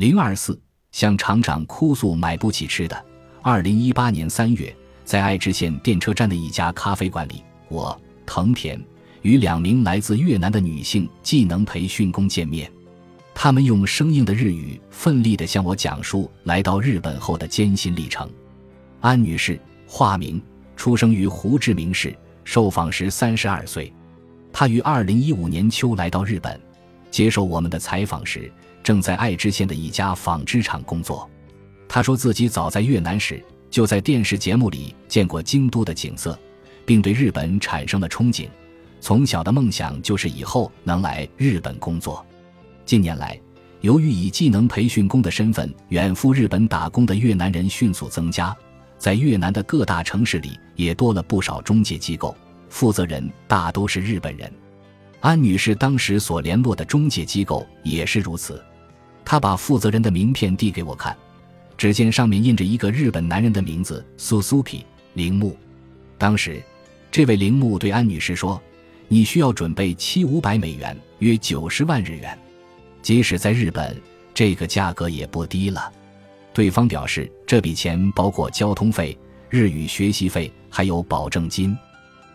零二四向厂长哭诉买不起吃的。二零一八年三月，在爱知县电车站的一家咖啡馆里，我藤田与两名来自越南的女性技能培训工见面。他们用生硬的日语奋力地向我讲述来到日本后的艰辛历程。安女士，化名，出生于胡志明市，受访时三十二岁。她于二零一五年秋来到日本，接受我们的采访时，正在爱知县的一家纺织厂工作。他说自己早在越南时就在电视节目里见过京都的景色，并对日本产生了憧憬。从小的梦想就是以后能来日本工作。近年来，由于以技能培训工的身份远赴日本打工的越南人迅速增加，在越南的各大城市里也多了不少中介机构，负责人大都是日本人。安女士当时所联络的中介机构也是如此。他把负责人的名片递给我看。只见上面印着一个日本男人的名字，Susuki 铃木。当时，这位铃木对安女士说：“你需要准备七五百美元，约九十万日元。即使在日本，这个价格也不低了。”对方表示，这笔钱包括交通费、日语学习费，还有保证金。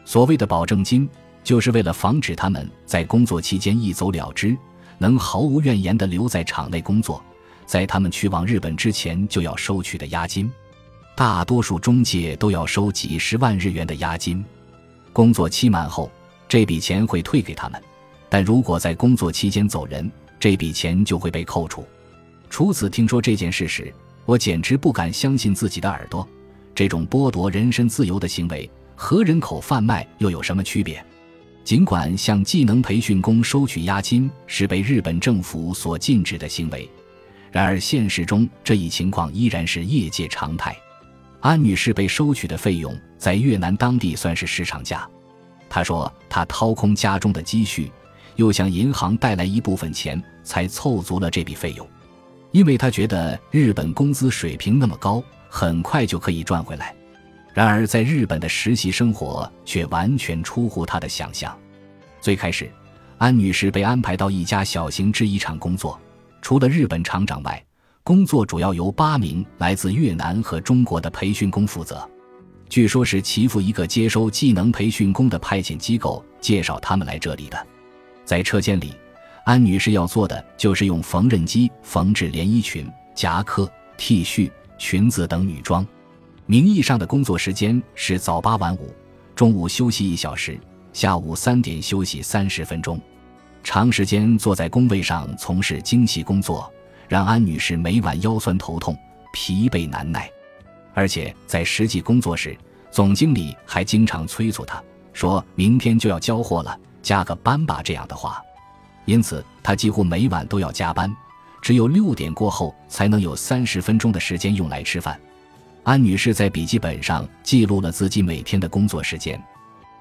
所谓的保证金，就是为了防止他们在工作期间一走了之，能毫无怨言地留在厂内工作。在他们去往日本之前就要收取的押金，大多数中介都要收几十万日元的押金。工作期满后，这笔钱会退给他们；但如果在工作期间走人，这笔钱就会被扣除。初次听说这件事时，我简直不敢相信自己的耳朵。这种剥夺人身自由的行为和人口贩卖又有什么区别？尽管向技能培训工收取押金是被日本政府所禁止的行为。然而，现实中这一情况依然是业界常态。安女士被收取的费用在越南当地算是市场价。她说，她掏空家中的积蓄，又向银行贷来一部分钱，才凑足了这笔费用。因为她觉得日本工资水平那么高，很快就可以赚回来。然而，在日本的实习生活却完全出乎她的想象。最开始，安女士被安排到一家小型制衣厂工作。除了日本厂长外，工作主要由八名来自越南和中国的培训工负责。据说，是其父一个接收技能培训工的派遣机构介绍他们来这里的。在车间里，安女士要做的就是用缝纫机缝制连衣裙、夹克、T 恤、裙子等女装。名义上的工作时间是早八晚五，中午休息一小时，下午三点休息三十分钟。长时间坐在工位上从事精细工作，让安女士每晚腰酸头痛、疲惫难耐。而且在实际工作时，总经理还经常催促她，说明天就要交货了，加个班吧这样的话。因此，她几乎每晚都要加班，只有六点过后才能有三十分钟的时间用来吃饭。安女士在笔记本上记录了自己每天的工作时间，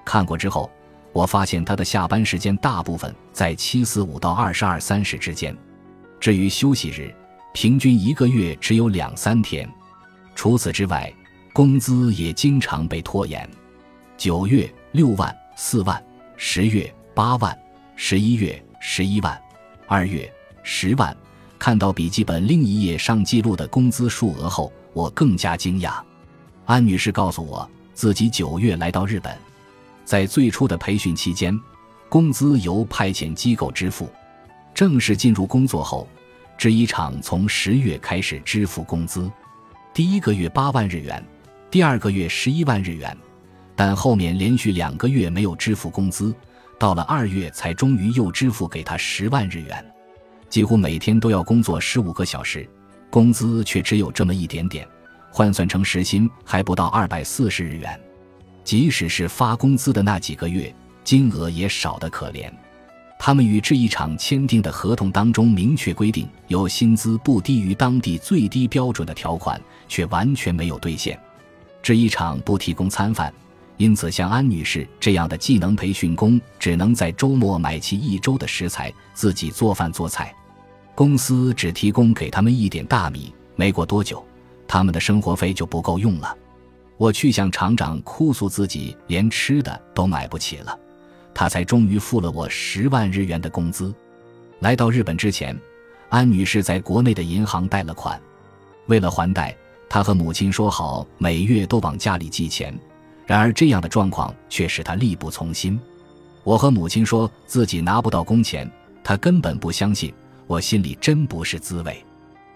看过之后。我发现她的下班时间大部分在七四五到二十二三十之间，至于休息日，平均一个月只有两三天。除此之外，工资也经常被拖延。九月六万四万，十月八万，十一月十一万，二月十万。看到笔记本另一页上记录的工资数额后，我更加惊讶。安女士告诉我，自己九月来到日本。在最初的培训期间，工资由派遣机构支付。正式进入工作后，制衣厂从十月开始支付工资，第一个月八万日元，第二个月十一万日元，但后面连续两个月没有支付工资，到了二月才终于又支付给他十万日元。几乎每天都要工作十五个小时，工资却只有这么一点点，换算成时薪还不到二百四十日元。即使是发工资的那几个月，金额也少得可怜。他们与制衣厂签订的合同当中明确规定有薪资不低于当地最低标准的条款，却完全没有兑现。制衣厂不提供餐饭，因此像安女士这样的技能培训工只能在周末买齐一周的食材，自己做饭做菜。公司只提供给他们一点大米，没过多久，他们的生活费就不够用了。我去向厂长哭诉自己连吃的都买不起了，他才终于付了我十万日元的工资。来到日本之前，安女士在国内的银行贷了款，为了还贷，她和母亲说好每月都往家里寄钱。然而这样的状况却使她力不从心。我和母亲说自己拿不到工钱，她根本不相信。我心里真不是滋味。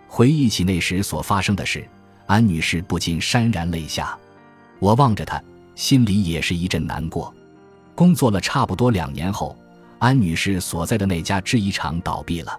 回忆起那时所发生的事，安女士不禁潸然泪下。我望着她，心里也是一阵难过。工作了差不多两年后，安女士所在的那家制衣厂倒闭了。